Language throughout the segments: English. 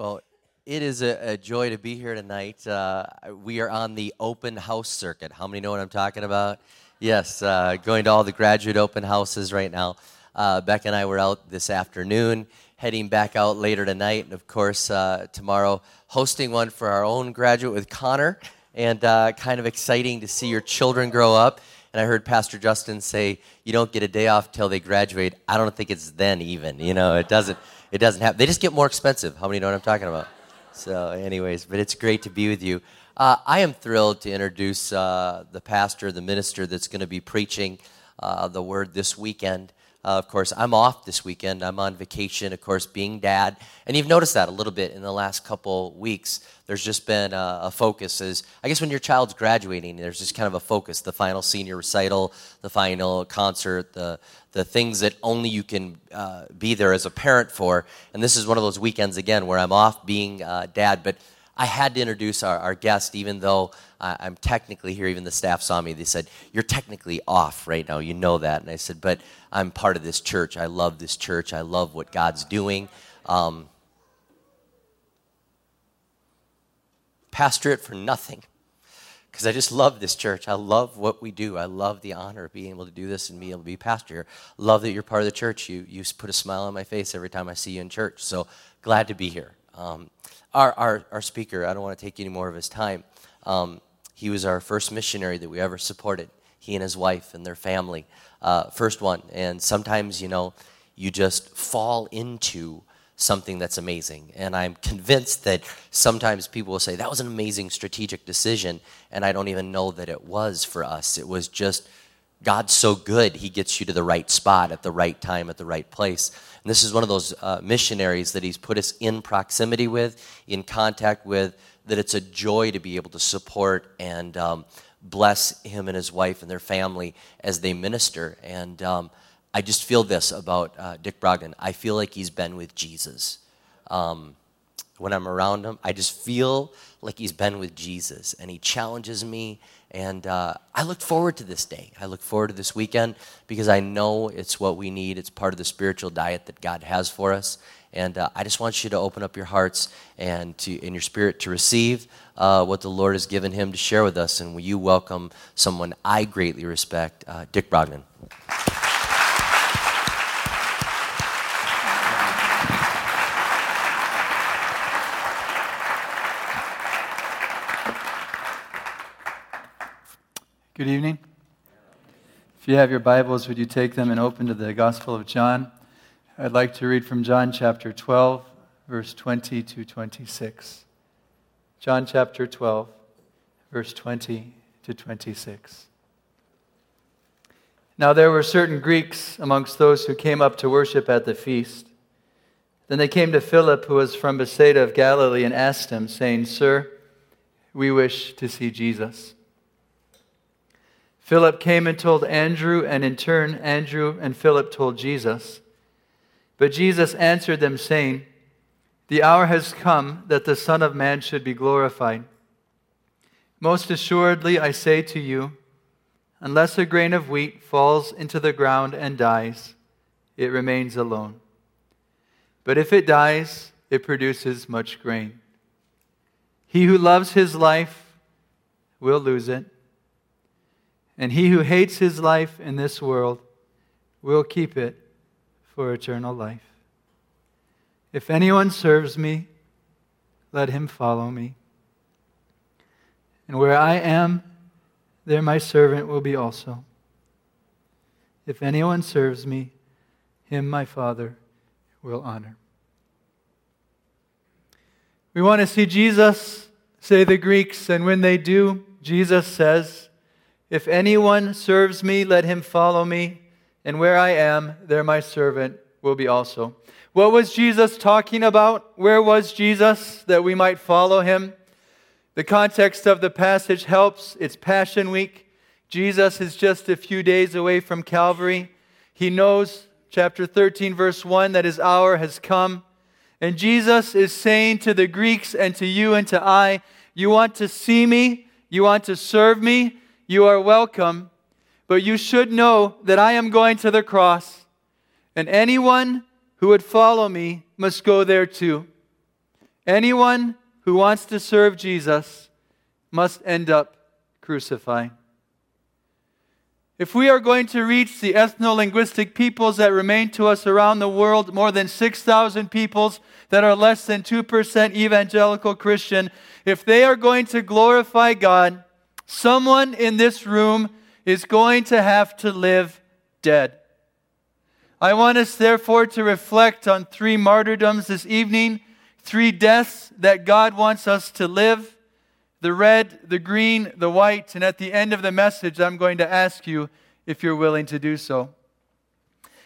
Well, it is a, a joy to be here tonight. Uh, we are on the open house circuit. How many know what I'm talking about? Yes, uh, going to all the graduate open houses right now. Uh, Beck and I were out this afternoon, heading back out later tonight, and of course, uh, tomorrow, hosting one for our own graduate with Connor. And uh, kind of exciting to see your children grow up. And I heard Pastor Justin say, "You don't get a day off till they graduate." I don't think it's then even. You know, it doesn't. It doesn't happen. They just get more expensive. How many know what I'm talking about? So, anyways, but it's great to be with you. Uh, I am thrilled to introduce uh, the pastor, the minister that's going to be preaching uh, the word this weekend. Uh, of course, I'm off this weekend. I'm on vacation, of course, being dad. And you've noticed that a little bit in the last couple weeks. There's just been a, a focus. Is I guess when your child's graduating, there's just kind of a focus. The final senior recital, the final concert, the the things that only you can uh, be there as a parent for. And this is one of those weekends again where I'm off being uh, dad, but I had to introduce our, our guest, even though I'm technically here. Even the staff saw me. They said, You're technically off right now. You know that. And I said, But I'm part of this church. I love this church. I love what God's doing. Um, pastor it for nothing because I just love this church. I love what we do. I love the honor of being able to do this and be able to be pastor here. Love that you're part of the church. You, you put a smile on my face every time I see you in church. So glad to be here. Um, our, our, our speaker, I don't want to take any more of his time. Um, he was our first missionary that we ever supported. He and his wife and their family, uh, first one. And sometimes, you know, you just fall into something that's amazing. And I'm convinced that sometimes people will say, that was an amazing strategic decision. And I don't even know that it was for us. It was just God's so good, He gets you to the right spot at the right time, at the right place. And this is one of those uh, missionaries that he's put us in proximity with, in contact with, that it's a joy to be able to support and um, bless him and his wife and their family as they minister. And um, I just feel this about uh, Dick Brogden. I feel like he's been with Jesus. Um, when I'm around him, I just feel like he's been with Jesus and he challenges me and uh, I look forward to this day. I look forward to this weekend because I know it's what we need. It's part of the spiritual diet that God has for us. And uh, I just want you to open up your hearts and to, in your spirit to receive uh, what the Lord has given him to share with us. And will you welcome someone I greatly respect, uh, Dick Brogden? Good evening. If you have your Bibles, would you take them and open to the Gospel of John? I'd like to read from John chapter 12, verse 20 to 26. John chapter 12, verse 20 to 26. Now there were certain Greeks amongst those who came up to worship at the feast. Then they came to Philip, who was from Bethsaida of Galilee, and asked him, saying, Sir, we wish to see Jesus. Philip came and told Andrew, and in turn, Andrew and Philip told Jesus. But Jesus answered them, saying, The hour has come that the Son of Man should be glorified. Most assuredly, I say to you, unless a grain of wheat falls into the ground and dies, it remains alone. But if it dies, it produces much grain. He who loves his life will lose it and he who hates his life in this world will keep it for eternal life. If anyone serves me, let him follow me. And where I am, there my servant will be also. If anyone serves me, him my Father will honor. We want to see Jesus, say the Greeks, and when they do, Jesus says, if anyone serves me, let him follow me, and where I am, there my servant will be also. What was Jesus talking about? Where was Jesus that we might follow him? The context of the passage helps. It's Passion Week. Jesus is just a few days away from Calvary. He knows, chapter 13, verse 1, that his hour has come. And Jesus is saying to the Greeks and to you and to I, You want to see me? You want to serve me? You are welcome, but you should know that I am going to the cross, and anyone who would follow me must go there too. Anyone who wants to serve Jesus must end up crucified. If we are going to reach the ethno linguistic peoples that remain to us around the world, more than 6,000 peoples that are less than 2% evangelical Christian, if they are going to glorify God, someone in this room is going to have to live dead. I want us, therefore, to reflect on three martyrdoms this evening, three deaths that God wants us to live the red, the green, the white, and at the end of the message, I'm going to ask you if you're willing to do so.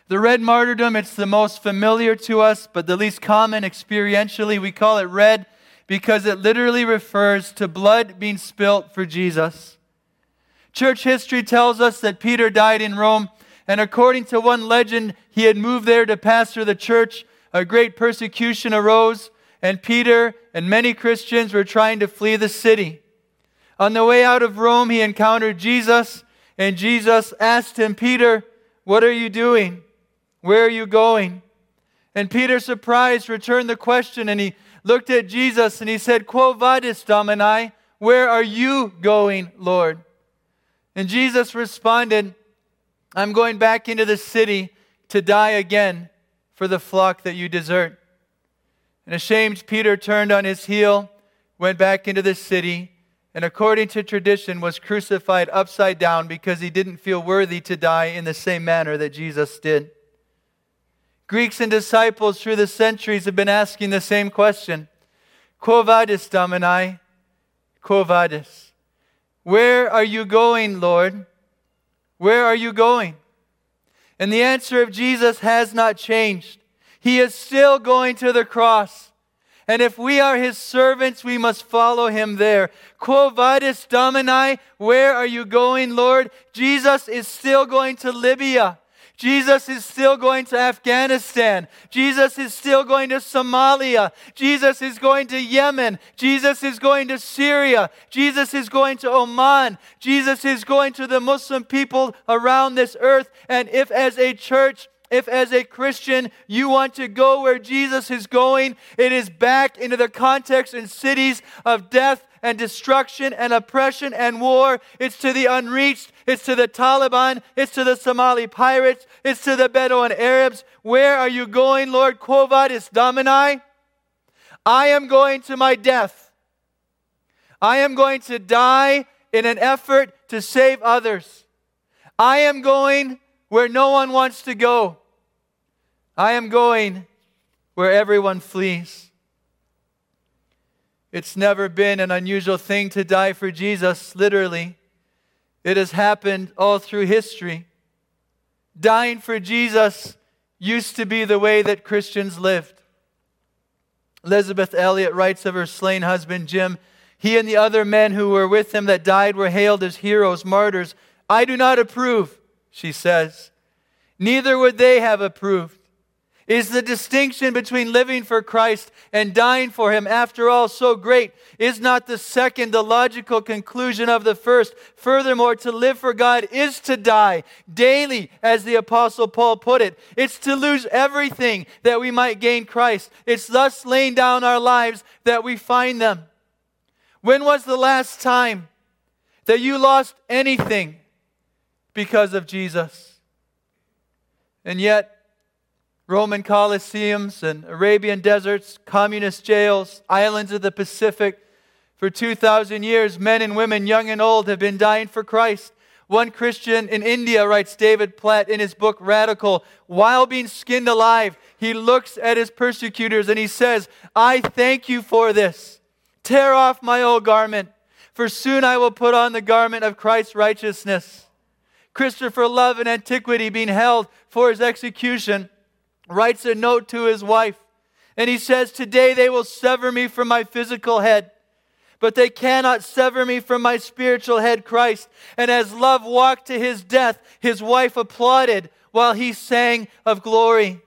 The red martyrdom, it's the most familiar to us, but the least common experientially. We call it red because it literally refers to blood being spilt for Jesus. Church history tells us that Peter died in Rome, and according to one legend, he had moved there to pastor the church. A great persecution arose, and Peter and many Christians were trying to flee the city. On the way out of Rome, he encountered Jesus, and Jesus asked him, Peter, what are you doing? Where are you going? And Peter, surprised, returned the question, and he looked at Jesus and he said, Quo vadis, Domini? Where are you going, Lord? And Jesus responded, I'm going back into the city to die again for the flock that you desert. And ashamed, Peter turned on his heel, went back into the city, and according to tradition, was crucified upside down because he didn't feel worthy to die in the same manner that Jesus did. Greeks and disciples through the centuries have been asking the same question Quo vadis, Domini? Quo vadis? Where are you going, Lord? Where are you going? And the answer of Jesus has not changed. He is still going to the cross. And if we are his servants, we must follow him there. Quo vadis domini? Where are you going, Lord? Jesus is still going to Libya. Jesus is still going to Afghanistan. Jesus is still going to Somalia. Jesus is going to Yemen. Jesus is going to Syria. Jesus is going to Oman. Jesus is going to the Muslim people around this earth. And if, as a church, if, as a Christian, you want to go where Jesus is going, it is back into the context and cities of death and destruction and oppression and war. It's to the unreached. It's to the Taliban. It's to the Somali pirates. It's to the Bedouin Arabs. Where are you going, Lord? Quo vadis Domini? I am going to my death. I am going to die in an effort to save others. I am going where no one wants to go. I am going where everyone flees. It's never been an unusual thing to die for Jesus, literally. It has happened all through history. Dying for Jesus used to be the way that Christians lived. Elizabeth Elliot writes of her slain husband Jim He and the other men who were with him that died were hailed as heroes, martyrs. I do not approve, she says. Neither would they have approved. Is the distinction between living for Christ and dying for Him, after all, so great? Is not the second the logical conclusion of the first? Furthermore, to live for God is to die daily, as the Apostle Paul put it. It's to lose everything that we might gain Christ. It's thus laying down our lives that we find them. When was the last time that you lost anything because of Jesus? And yet, Roman Colosseums and Arabian deserts, communist jails, islands of the Pacific. For 2,000 years, men and women, young and old, have been dying for Christ. One Christian in India, writes David Platt in his book Radical, while being skinned alive, he looks at his persecutors and he says, I thank you for this. Tear off my old garment, for soon I will put on the garment of Christ's righteousness. Christopher Love in antiquity, being held for his execution, writes a note to his wife. And he says, Today they will sever me from my physical head, but they cannot sever me from my spiritual head, Christ. And as love walked to his death, his wife applauded while he sang of glory.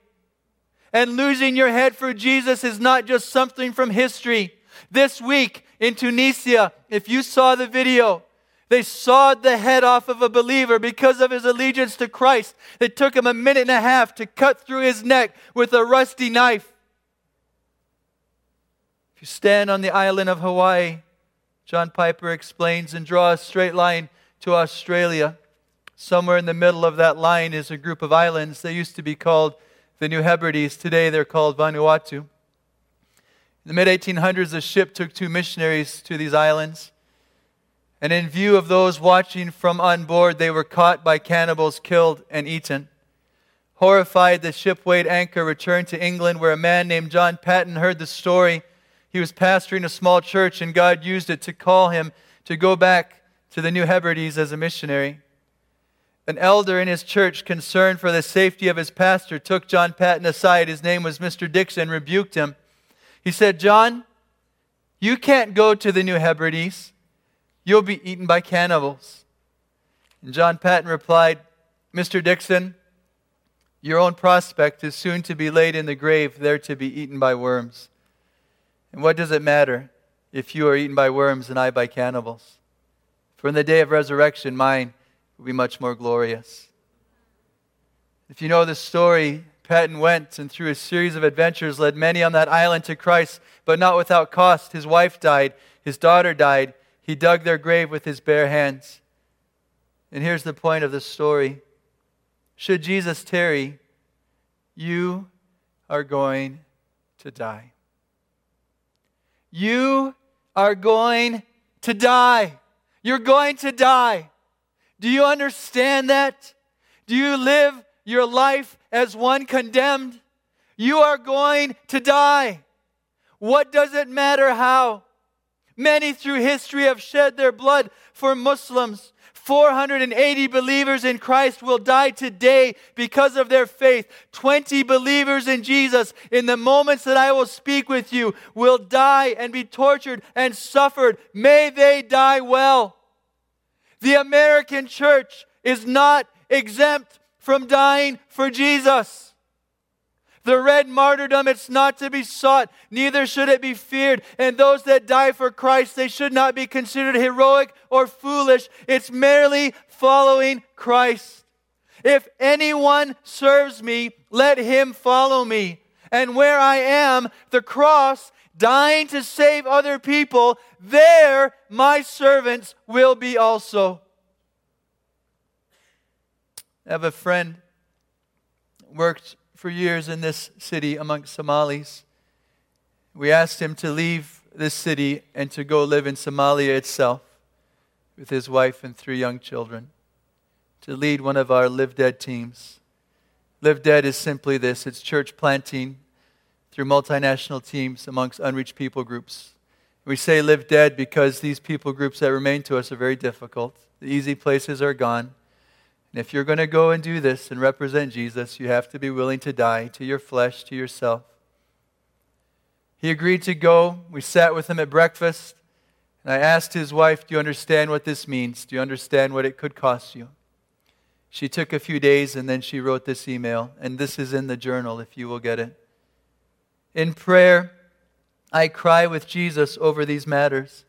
And losing your head for Jesus is not just something from history. This week in Tunisia, if you saw the video, they sawed the head off of a believer because of his allegiance to Christ. It took him a minute and a half to cut through his neck with a rusty knife. If you stand on the island of Hawaii, John Piper explains, and draw a straight line to Australia, somewhere in the middle of that line is a group of islands. They used to be called the New Hebrides. Today they're called Vanuatu. In the mid 1800s, a ship took two missionaries to these islands. And in view of those watching from on board, they were caught by cannibals, killed, and eaten. Horrified, the ship weighed anchor, returned to England, where a man named John Paton heard the story. He was pastoring a small church, and God used it to call him to go back to the New Hebrides as a missionary. An elder in his church, concerned for the safety of his pastor, took John Paton aside. His name was Mr. Dixon, rebuked him. He said, John, you can't go to the New Hebrides. You'll be eaten by cannibals. And John Paton replied, Mr. Dixon, your own prospect is soon to be laid in the grave, there to be eaten by worms. And what does it matter if you are eaten by worms and I by cannibals? For in the day of resurrection, mine will be much more glorious. If you know the story, Paton went and through a series of adventures led many on that island to Christ, but not without cost. His wife died, his daughter died, he dug their grave with his bare hands. And here's the point of the story Should Jesus tarry, you are going to die. You are going to die. You're going to die. Do you understand that? Do you live your life as one condemned? You are going to die. What does it matter how? Many through history have shed their blood for Muslims. 480 believers in Christ will die today because of their faith. 20 believers in Jesus, in the moments that I will speak with you, will die and be tortured and suffered. May they die well. The American church is not exempt from dying for Jesus. The red martyrdom, it's not to be sought, neither should it be feared. And those that die for Christ, they should not be considered heroic or foolish. It's merely following Christ. If anyone serves me, let him follow me. And where I am, the cross, dying to save other people, there my servants will be also. I have a friend worked for years in this city amongst Somalis. We asked him to leave this city and to go live in Somalia itself with his wife and three young children, to lead one of our Live Dead teams. Live Dead is simply this it's church planting through multinational teams amongst unreached people groups. We say live dead because these people groups that remain to us are very difficult. The easy places are gone. And if you're going to go and do this and represent Jesus, you have to be willing to die to your flesh, to yourself. He agreed to go. We sat with him at breakfast. And I asked his wife, Do you understand what this means? Do you understand what it could cost you? She took a few days and then she wrote this email. And this is in the journal if you will get it. In prayer, I cry with Jesus over these matters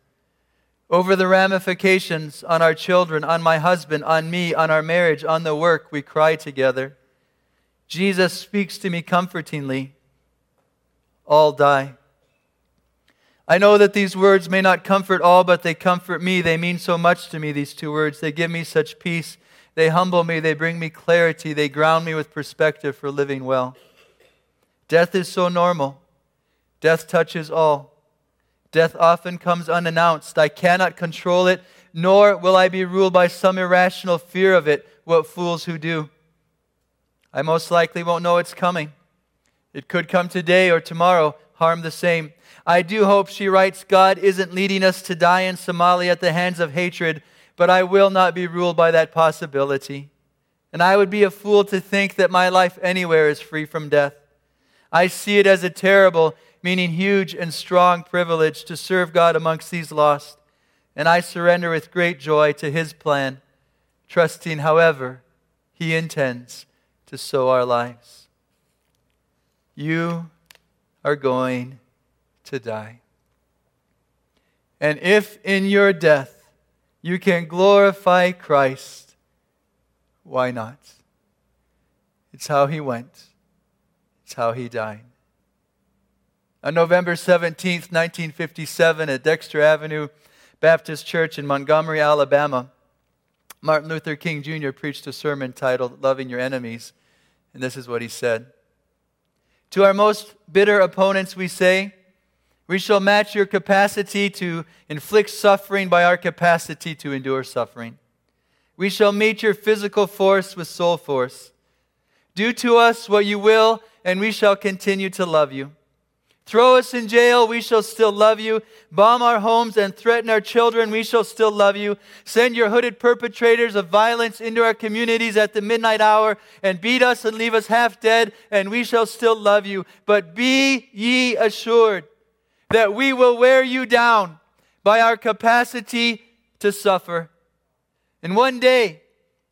over the ramifications on our children, on my husband, on me, on our marriage, on the work, we cry together. Jesus speaks to me comfortingly. All die. I know that these words may not comfort all, but they comfort me. They mean so much to me, these two words. They give me such peace. They humble me. They bring me clarity. They ground me with perspective for living well. Death is so normal. Death touches all. Death often comes unannounced. I cannot control it, nor will I be ruled by some irrational fear of it. What fools who do. I most likely won't know it's coming. It could come today or tomorrow, harm the same. I do hope, she writes, God isn't leading us to die in Somalia at the hands of hatred, but I will not be ruled by that possibility. And I would be a fool to think that my life anywhere is free from death. I see it as a terrible meaning huge and strong privilege to serve God amongst these lost. And I surrender with great joy to His plan, trusting, however, He intends to sow our lives. You are going to die. And if in your death you can glorify Christ, why not? It's how He went, it's how He died. On November 17, 1957, at Dexter Avenue Baptist Church in Montgomery, Alabama, Martin Luther King Jr. preached a sermon titled Loving Your Enemies. And this is what he said To our most bitter opponents, we say, we shall match your capacity to inflict suffering by our capacity to endure suffering. We shall meet your physical force with soul force. Do to us what you will, and we shall continue to love you. Throw us in jail, we shall still love you. Bomb our homes and threaten our children, we shall still love you. Send your hooded perpetrators of violence into our communities at the midnight hour and beat us and leave us half dead, and we shall still love you. But be ye assured that we will wear you down by our capacity to suffer. And one day,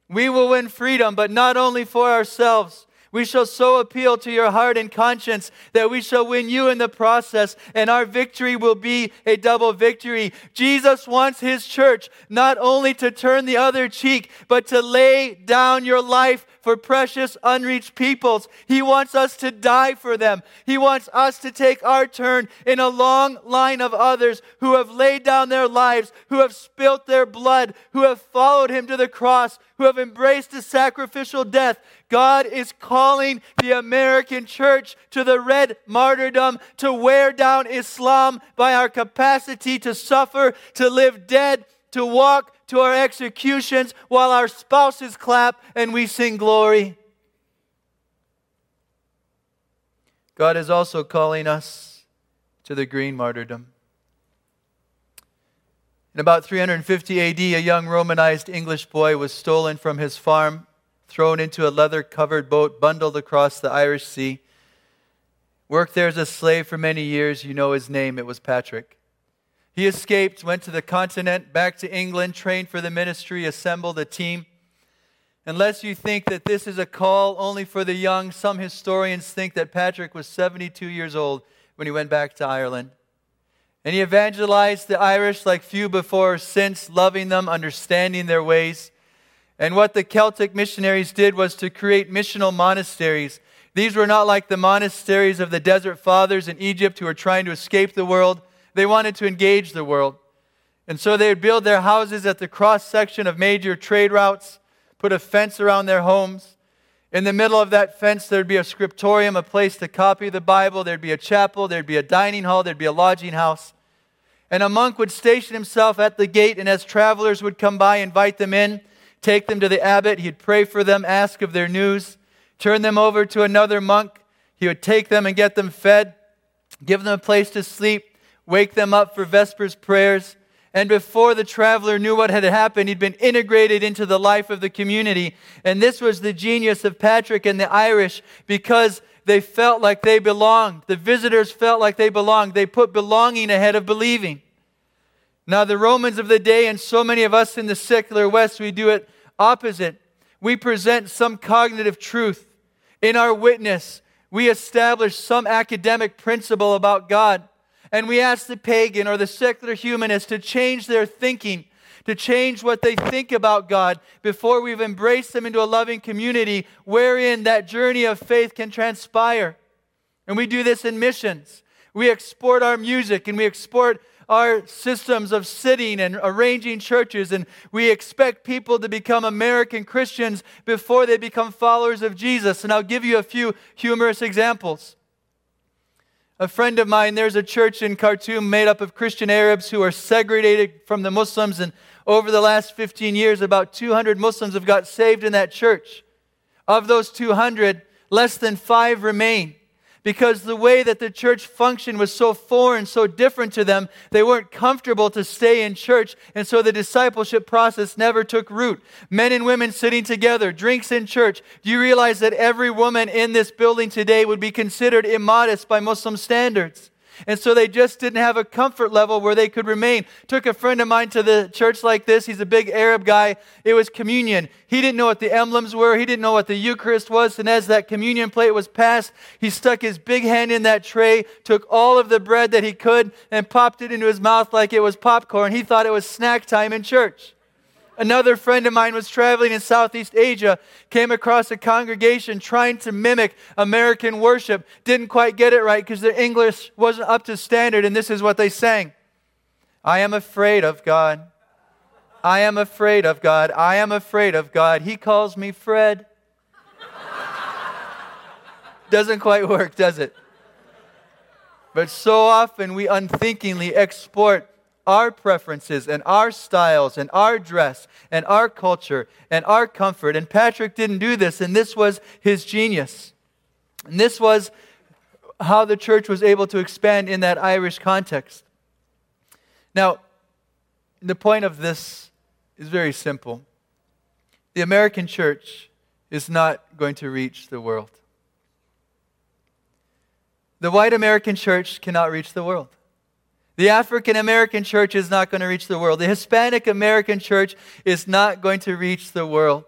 we will win freedom, but not only for ourselves we shall so appeal to your heart and conscience that we shall win you in the process, and our victory will be a double victory. Jesus wants his church not only to turn the other cheek, but to lay down your life for precious unreached peoples. He wants us to die for them. He wants us to take our turn in a long line of others who have laid down their lives, who have spilt their blood, who have followed him to the cross, who have embraced a sacrificial death. God is calling the American church to the red martyrdom, to wear down Islam by our capacity to suffer, to live dead, to walk to our executions while our spouses clap and we sing glory. God is also calling us to the green martyrdom. In about 350 AD, a young Romanized English boy was stolen from his farm, thrown into a leather covered boat, bundled across the Irish Sea. Worked there as a slave for many years. You know his name, it was Patrick. He escaped, went to the continent, back to England, trained for the ministry, assembled a team. Unless you think that this is a call only for the young, some historians think that Patrick was 72 years old when he went back to Ireland. And he evangelized the Irish like few before or since, loving them, understanding their ways. And what the Celtic missionaries did was to create missional monasteries. These were not like the monasteries of the desert fathers in Egypt who were trying to escape the world. They wanted to engage the world. And so they would build their houses at the cross section of major trade routes, put a fence around their homes. In the middle of that fence, there'd be a scriptorium, a place to copy the Bible. There'd be a chapel. There'd be a dining hall. There'd be a lodging house. And a monk would station himself at the gate, and as travelers would come by, invite them in, take them to the abbot. He'd pray for them, ask of their news, turn them over to another monk. He would take them and get them fed, give them a place to sleep, wake them up for Vespers prayers. And before the traveler knew what had happened, he'd been integrated into the life of the community. And this was the genius of Patrick and the Irish because they felt like they belonged. The visitors felt like they belonged. They put belonging ahead of believing. Now, the Romans of the day, and so many of us in the secular West, we do it opposite. We present some cognitive truth. In our witness, we establish some academic principle about God and we ask the pagan or the secular humanist to change their thinking, to change what they think about God before we've embraced them into a loving community wherein that journey of faith can transpire. And we do this in missions. We export our music and we export our systems of sitting and arranging churches, and we expect people to become American Christians before they become followers of Jesus. And I'll give you a few humorous examples. A friend of mine, there's a church in Khartoum made up of Christian Arabs who are segregated from the Muslims. And over the last 15 years, about 200 Muslims have got saved in that church. Of those 200, less than five remain because the way that the church functioned was so foreign, so different to them, they weren't comfortable to stay in church, and so the discipleship process never took root. Men and women sitting together, drinks in church. Do you realize that every woman in this building today would be considered immodest by Muslim standards? And so they just didn't have a comfort level where they could remain. Took a friend of mine to the church like this. He's a big Arab guy. It was communion. He didn't know what the emblems were, he didn't know what the Eucharist was. And as that communion plate was passed, he stuck his big hand in that tray, took all of the bread that he could, and popped it into his mouth like it was popcorn. He thought it was snack time in church. Another friend of mine was traveling in Southeast Asia, came across a congregation trying to mimic American worship, didn't quite get it right because their English wasn't up to standard, and this is what they sang I am afraid of God. I am afraid of God. I am afraid of God. He calls me Fred. Doesn't quite work, does it? But so often we unthinkingly export our preferences and our styles and our dress and our culture and our comfort. And Patrick didn't do this, and this was his genius. And this was how the church was able to expand in that Irish context. Now, the point of this is very simple. The American church is not going to reach the world. The white American church cannot reach the world. The African American church is not going to reach the world. The Hispanic American church is not going to reach the world.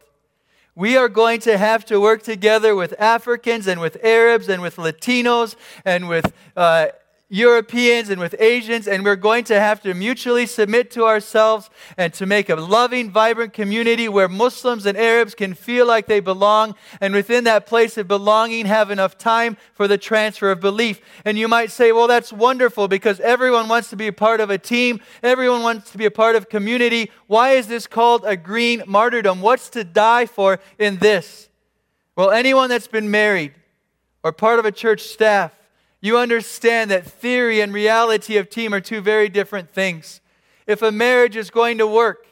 We are going to have to work together with Africans and with Arabs and with Latinos and with uh, Europeans and with Asians, and we're going to have to mutually submit to ourselves and to make a loving, vibrant community where Muslims and Arabs can feel like they belong, and within that place of belonging, have enough time for the transfer of belief. And you might say, well, that's wonderful because everyone wants to be a part of a team, everyone wants to be a part of community. Why is this called a green martyrdom? What's to die for in this? Well, anyone that's been married or part of a church staff, you understand that theory and reality of team are two very different things. If a marriage is going to work,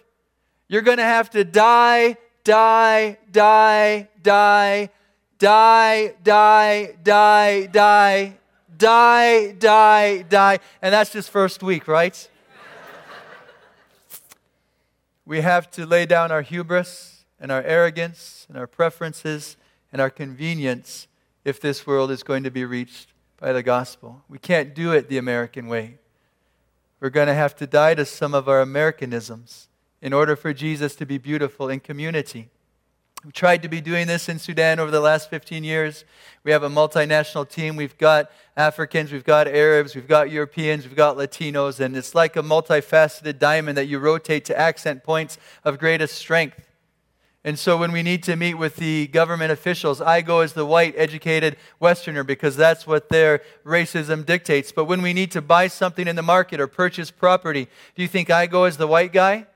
you're going to have to die, die, die, die, die, die, die, die, die, die, die. And that's just first week, right? we have to lay down our hubris and our arrogance and our preferences and our convenience if this world is going to be reached by the gospel. We can't do it the American way. We're going to have to die to some of our Americanisms in order for Jesus to be beautiful in community. We've tried to be doing this in Sudan over the last 15 years. We have a multinational team. We've got Africans, we've got Arabs, we've got Europeans, we've got Latinos, and it's like a multifaceted diamond that you rotate to accent points of greatest strength. And so when we need to meet with the government officials, I go as the white, educated Westerner because that's what their racism dictates. But when we need to buy something in the market or purchase property, do you think I go as the white guy?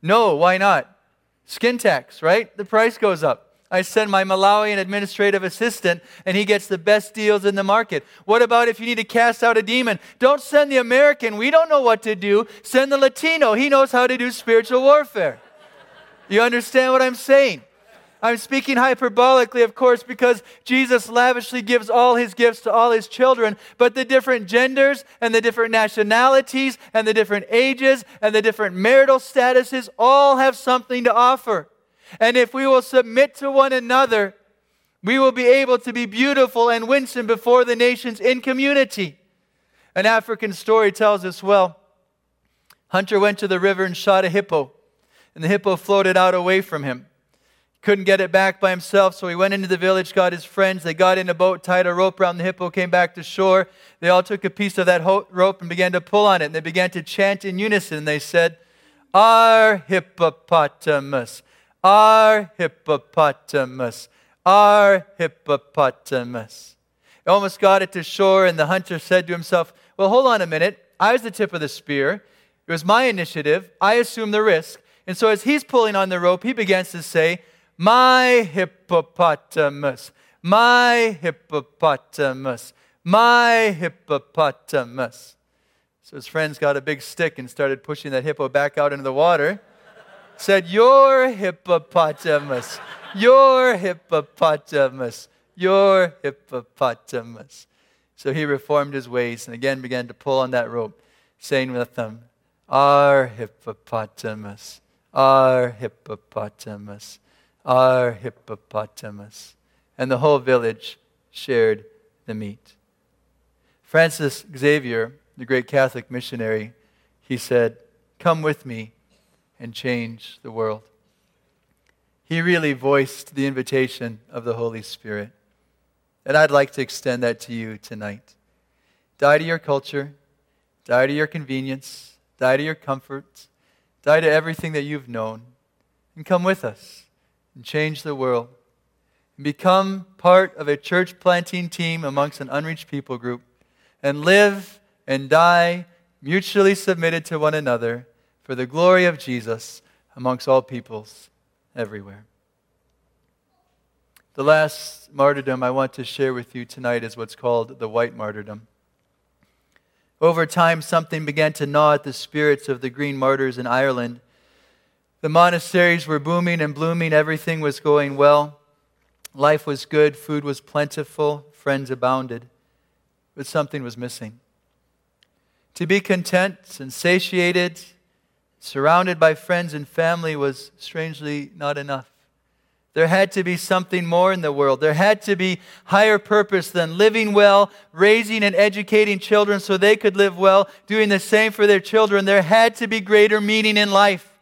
No, why not? Skin tax, right? The price goes up. I send my Malawian administrative assistant, and he gets the best deals in the market. What about if you need to cast out a demon? Don't send the American. We don't know what to do. Send the Latino. He knows how to do spiritual warfare. You understand what I'm saying? I'm speaking hyperbolically, of course, because Jesus lavishly gives all his gifts to all his children, but the different genders and the different nationalities and the different ages and the different marital statuses all have something to offer. And if we will submit to one another, we will be able to be beautiful and winsome before the nations in community. An African story tells us well Hunter went to the river and shot a hippo and the hippo floated out away from him. Couldn't get it back by himself, so he went into the village, got his friends. They got in a boat, tied a rope around the hippo, came back to shore. They all took a piece of that ho- rope and began to pull on it. And they began to chant in unison. They said, Our hippopotamus, our hippopotamus, our hippopotamus. He almost got it to shore, and the hunter said to himself, Well, hold on a minute. I was the tip of the spear. It was my initiative. I assumed the risk. And so as he's pulling on the rope, he begins to say, My hippopotamus, my hippopotamus, my hippopotamus. So his friends got a big stick and started pushing that hippo back out into the water. Said, Your hippopotamus, your hippopotamus, your hippopotamus. So he reformed his ways and again began to pull on that rope, saying with them, Our hippopotamus, our hippopotamus, our hippopotamus. And the whole village shared the meat. Francis Xavier, the great Catholic missionary, he said, Come with me and change the world. He really voiced the invitation of the Holy Spirit. And I'd like to extend that to you tonight. Die to your culture, die to your convenience, die to your comforts, Die to everything that you've known and come with us and change the world and become part of a church planting team amongst an unreached people group and live and die mutually submitted to one another for the glory of Jesus amongst all peoples everywhere. The last martyrdom I want to share with you tonight is what's called the white martyrdom. Over time, something began to gnaw at the spirits of the green martyrs in Ireland. The monasteries were booming and blooming, everything was going well. Life was good, food was plentiful, friends abounded. But something was missing. To be content and satiated, surrounded by friends and family, was strangely not enough. There had to be something more in the world. There had to be higher purpose than living well, raising and educating children so they could live well, doing the same for their children. There had to be greater meaning in life.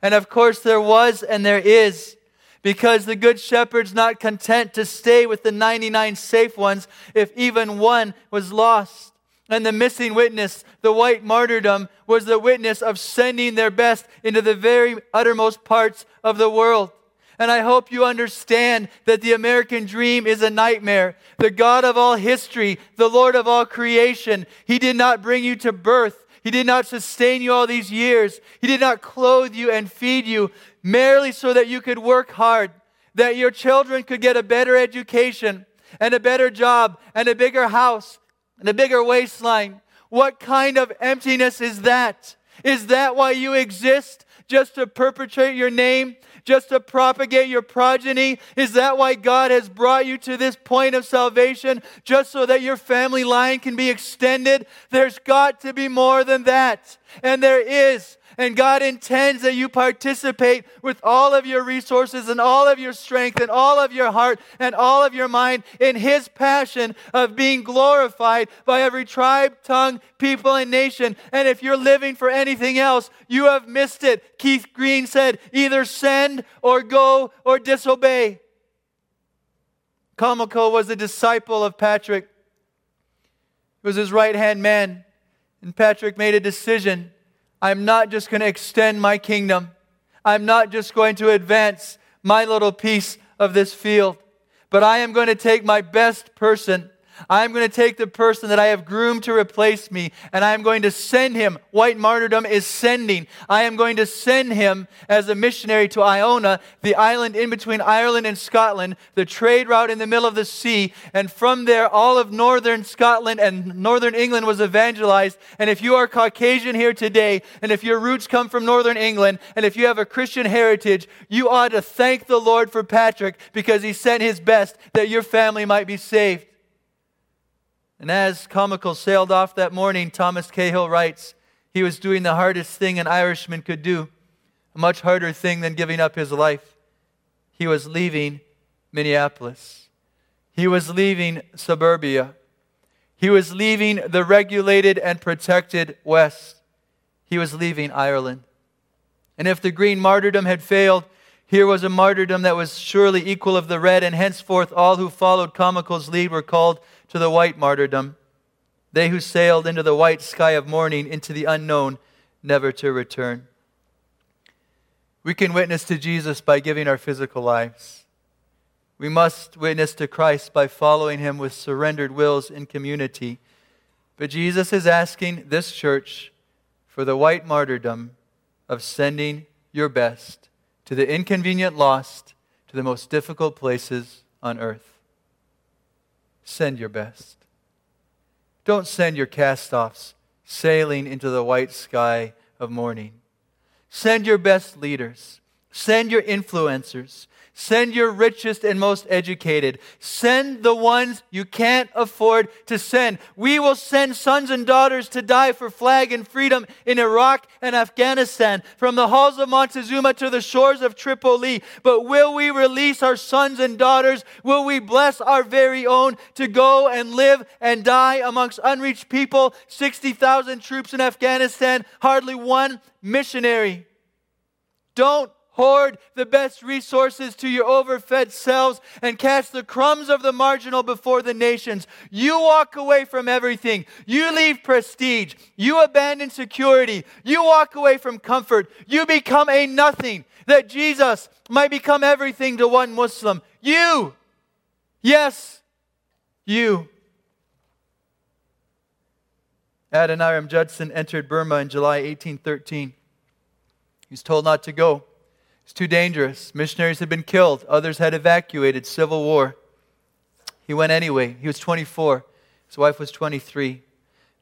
And of course, there was and there is. Because the good shepherd's not content to stay with the 99 safe ones if even one was lost. And the missing witness, the white martyrdom, was the witness of sending their best into the very uttermost parts of the world. And I hope you understand that the American dream is a nightmare. The God of all history, the Lord of all creation, He did not bring you to birth. He did not sustain you all these years. He did not clothe you and feed you merely so that you could work hard, that your children could get a better education and a better job and a bigger house and a bigger waistline. What kind of emptiness is that? Is that why you exist? Just to perpetrate your name? Just to propagate your progeny? Is that why God has brought you to this point of salvation? Just so that your family line can be extended? There's got to be more than that. And there is. And God intends that you participate with all of your resources and all of your strength and all of your heart and all of your mind in His passion of being glorified by every tribe, tongue, people, and nation. And if you're living for anything else, you have missed it. Keith Green said, either send or go or disobey. Columcille was a disciple of Patrick. He was his right hand man. And Patrick made a decision I'm not just going to extend my kingdom. I'm not just going to advance my little piece of this field, but I am going to take my best person I am going to take the person that I have groomed to replace me and I am going to send him. White martyrdom is sending. I am going to send him as a missionary to Iona, the island in between Ireland and Scotland, the trade route in the middle of the sea. And from there, all of northern Scotland and northern England was evangelized. And if you are Caucasian here today, and if your roots come from northern England, and if you have a Christian heritage, you ought to thank the Lord for Patrick because he sent his best that your family might be saved. And as Columcille sailed off that morning, Thomas Cahill writes, he was doing the hardest thing an Irishman could do, a much harder thing than giving up his life. He was leaving Minneapolis. He was leaving suburbia. He was leaving the regulated and protected West. He was leaving Ireland. And if the green martyrdom had failed, here was a martyrdom that was surely equal of the red, and henceforth all who followed Columcille's lead were called to the white martyrdom. They who sailed into the white sky of morning, into the unknown, never to return. We can witness to Jesus by giving our physical lives. We must witness to Christ by following him with surrendered wills in community. But Jesus is asking this church for the white martyrdom of sending your best to the inconvenient lost, to the most difficult places on earth. Send your best. Don't send your cast offs sailing into the white sky of morning. Send your best leaders. Send your influencers. Send your richest and most educated. Send the ones you can't afford to send. We will send sons and daughters to die for flag and freedom in Iraq and Afghanistan, from the halls of Montezuma to the shores of Tripoli. But will we release our sons and daughters? Will we bless our very own to go and live and die amongst unreached people? 60,000 troops in Afghanistan, hardly one missionary. Don't hoard the best resources to your overfed selves and cast the crumbs of the marginal before the nations. You walk away from everything. You leave prestige. You abandon security. You walk away from comfort. You become a nothing that Jesus might become everything to one Muslim. You. Yes, you. Adoniram Judson entered Burma in July 1813. He was told not to go. It's too dangerous. Missionaries had been killed, others had evacuated, civil war. He went anyway. He was 24, his wife was 23.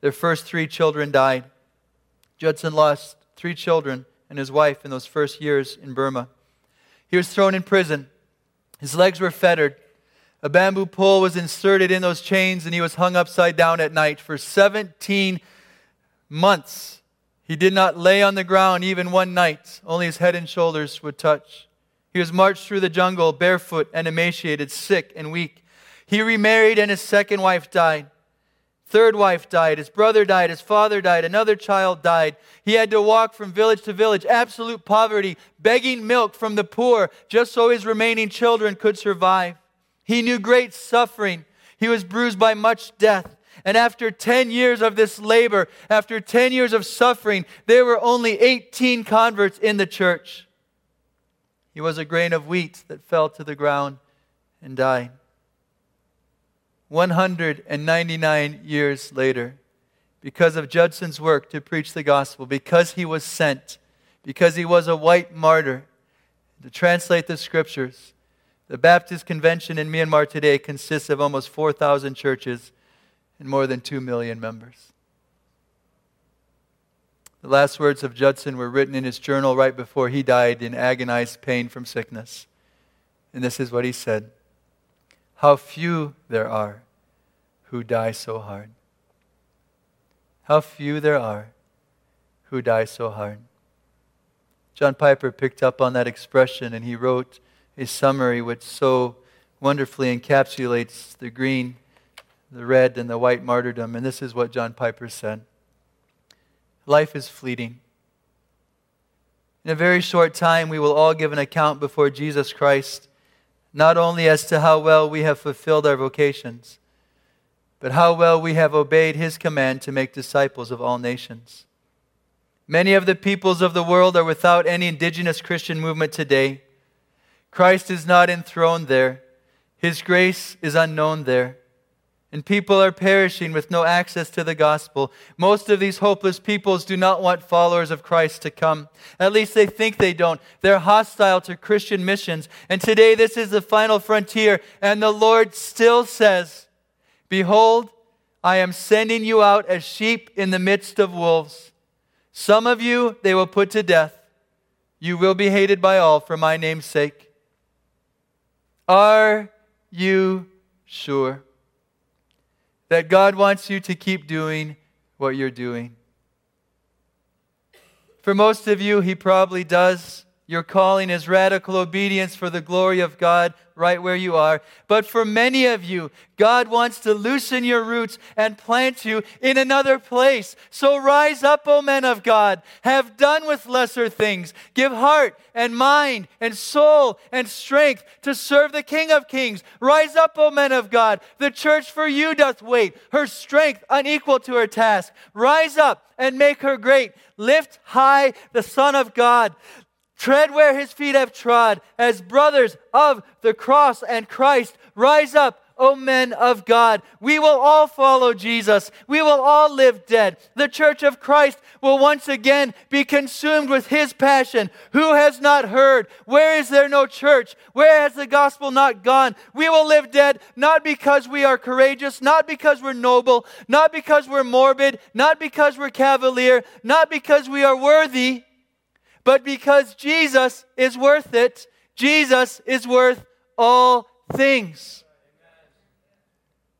Their first three children died. Judson lost three children and his wife in those first years in Burma. He was thrown in prison. His legs were fettered. A bamboo pole was inserted in those chains, and he was hung upside down at night for 17 months. He did not lay on the ground even one night, only his head and shoulders would touch. He was marched through the jungle barefoot and emaciated, sick and weak. He remarried, and his second wife died. Third wife died. His brother died. His father died. Another child died. He had to walk from village to village, absolute poverty, begging milk from the poor just so his remaining children could survive. He knew great suffering. He was bruised by much death. And after 10 years of this labor, after 10 years of suffering, there were only 18 converts in the church. He was a grain of wheat that fell to the ground and died. 199 years later, because of Judson's work to preach the gospel, because he was sent, because he was a white martyr to translate the scriptures, the Baptist Convention in Myanmar today consists of almost 4,000 churches and more than 2 million members. The last words of Judson were written in his journal right before he died in agonized pain from sickness. And this is what he said How few there are who die so hard. How few there are who die so hard. John Piper picked up on that expression and he wrote a summary which so wonderfully encapsulates the green the red and the white martyrdom. And this is what John Piper said Life is fleeting. In a very short time, we will all give an account before Jesus Christ, not only as to how well we have fulfilled our vocations, but how well we have obeyed his command to make disciples of all nations. Many of the peoples of the world are without any indigenous Christian movement today. Christ is not enthroned there, his grace is unknown there and people are perishing with no access to the gospel. Most of these hopeless peoples do not want followers of Christ to come. At least they think they don't. They're hostile to Christian missions. And today, this is the final frontier. And the Lord still says, Behold, I am sending you out as sheep in the midst of wolves. Some of you they will put to death. You will be hated by all for my name's sake. Are you sure? That God wants you to keep doing what you're doing. For most of you, He probably does. Your calling is radical obedience for the glory of God right where you are. But for many of you, God wants to loosen your roots and plant you in another place. So rise up, O men of God. Have done with lesser things. Give heart and mind and soul and strength to serve the King of Kings. Rise up, O men of God. The church for you doth wait, her strength unequal to her task. Rise up and make her great. Lift high the Son of God. Tread where his feet have trod, as brothers of the cross and Christ. Rise up, O men of God. We will all follow Jesus. We will all live dead. The church of Christ will once again be consumed with his passion. Who has not heard? Where is there no church? Where has the gospel not gone? We will live dead not because we are courageous, not because we're noble, not because we're morbid, not because we're cavalier, not because we are worthy but because Jesus is worth it. Jesus is worth all things.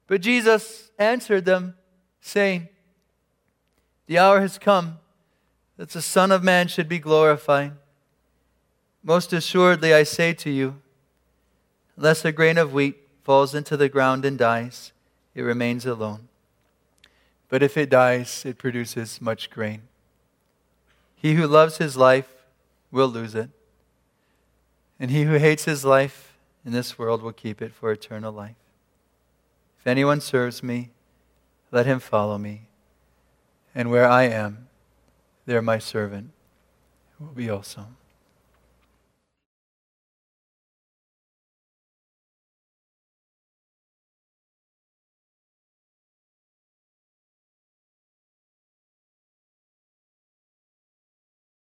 But Jesus answered them, saying, The hour has come that the Son of Man should be glorified. Most assuredly, I say to you, unless a grain of wheat falls into the ground and dies, it remains alone. But if it dies, it produces much grain. He who loves his life will lose it. And he who hates his life in this world will keep it for eternal life. If anyone serves me, let him follow me. And where I am, there my servant will be also.